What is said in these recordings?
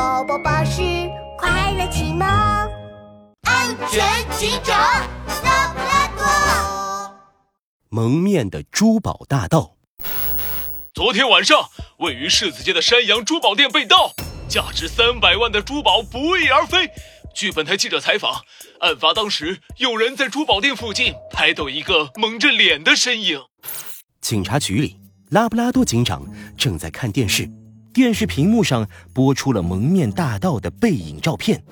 宝宝巴士快乐启蒙，安全警长拉布拉多。蒙面的珠宝大盗。昨天晚上，位于柿子街的山羊珠宝店被盗，价值三百万的珠宝不翼而飞。据本台记者采访，案发当时有人在珠宝店附近拍到一个蒙着脸的身影。警察局里，拉布拉多警长正在看电视，电视屏幕上播出了蒙面大盗的背影照片。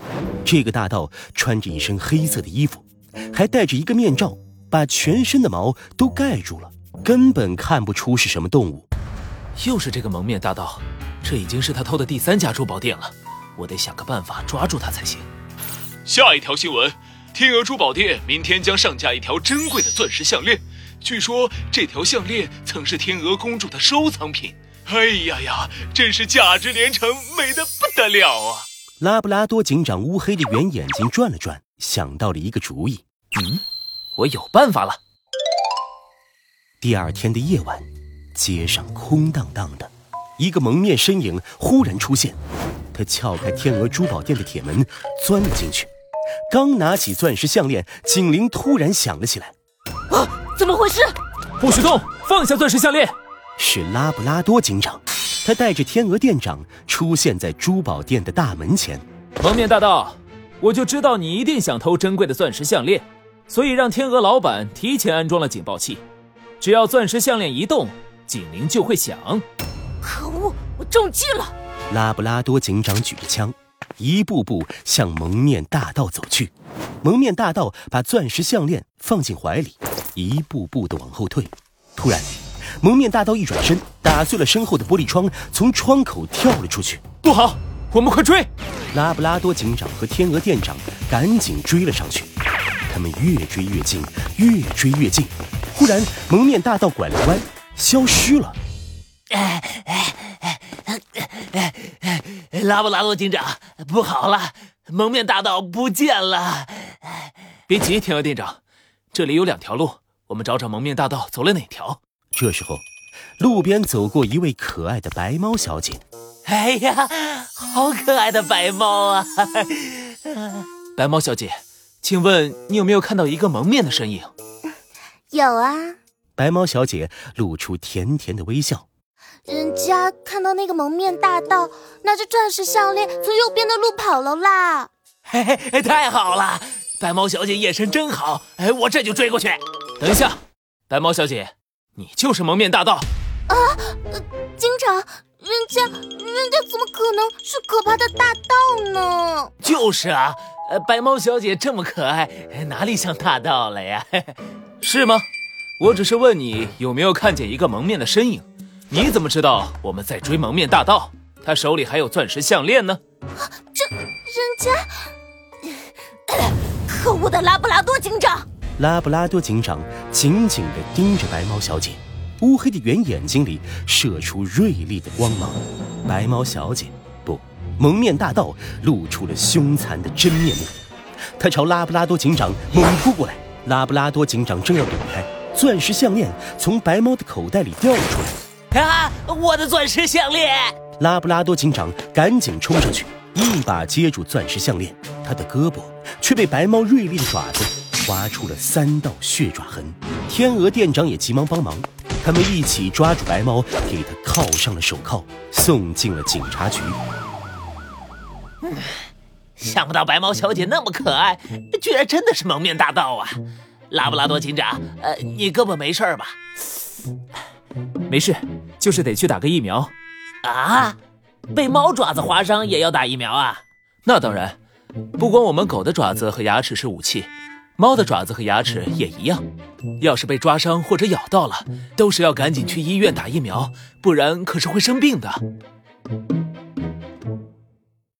这个大盗穿着一身黑色的衣服，还戴着一个面罩，把全身的毛都盖住了，根本看不出是什么动物。又是这个蒙面大盗，这已经是他偷的第三家珠宝店了，我得想个办法抓住他才行。下一条新闻：天鹅珠宝店明天将上架一条珍贵的钻石项链。据说这条项链曾是天鹅公主的收藏品。哎呀呀，真是价值连城，美得不得了啊！拉布拉多警长乌黑的圆眼睛转了转，想到了一个主意。嗯，我有办法了。第二天的夜晚，街上空荡荡的，一个蒙面身影忽然出现。他撬开天鹅珠宝店的铁门，钻了进去。刚拿起钻石项链，警铃突然响了起来。啊，怎么回事？不许动！放下钻石项链！是拉布拉多警长，他带着天鹅店长出现在珠宝店的大门前。蒙面大盗，我就知道你一定想偷珍贵的钻石项链，所以让天鹅老板提前安装了警报器。只要钻石项链一动，警铃就会响。可恶，我中计了！拉布拉多警长举着枪。一步步向蒙面大盗走去，蒙面大盗把钻石项链放进怀里，一步步的往后退。突然，蒙面大盗一转身，打碎了身后的玻璃窗，从窗口跳了出去。不好，我们快追！拉布拉多警长和天鹅店长赶紧追了上去。他们越追越近，越追越近。忽然，蒙面大盗拐了弯，消失了。哎哎哎哎哎！拉布拉多警长，不好了，蒙面大盗不见了！别急，天鹅店长，这里有两条路，我们找找蒙面大盗走了哪条。这时候，路边走过一位可爱的白猫小姐。哎呀，好可爱的白猫啊！白猫小姐，请问你有没有看到一个蒙面的身影？有啊。白猫小姐露出甜甜的微笑。人家看到那个蒙面大盗拿着钻石项链从右边的路跑了啦！嘿嘿，太好了，白猫小姐眼神真好，哎，我这就追过去。等一下，白猫小姐，你就是蒙面大盗啊？警长，人家人家怎么可能是可怕的大盗呢？就是啊，呃，白猫小姐这么可爱，哪里像大盗了呀？是吗？我只是问你有没有看见一个蒙面的身影。你怎么知道我们在追蒙面大盗？他手里还有钻石项链呢。这人家，可恶的拉布拉多警长！拉布拉多警长紧紧地盯着白猫小姐，乌黑的圆眼睛里射出锐利的光芒。白猫小姐，不，蒙面大盗露出了凶残的真面目。他朝拉布拉多警长猛扑过来，拉布拉多警长正要躲开，钻石项链从白猫的口袋里掉了出来。啊！我的钻石项链！拉布拉多警长赶紧冲上去，一把接住钻石项链，他的胳膊却被白猫锐利的爪子划出了三道血爪痕。天鹅店长也急忙帮忙，他们一起抓住白猫，给他铐上了手铐，送进了警察局。想不到白猫小姐那么可爱，居然真的是蒙面大盗啊！拉布拉多警长，呃，你胳膊没事吧？没事，就是得去打个疫苗。啊，被猫爪子划伤也要打疫苗啊？那当然，不光我们狗的爪子和牙齿是武器，猫的爪子和牙齿也一样。要是被抓伤或者咬到了，都是要赶紧去医院打疫苗，不然可是会生病的。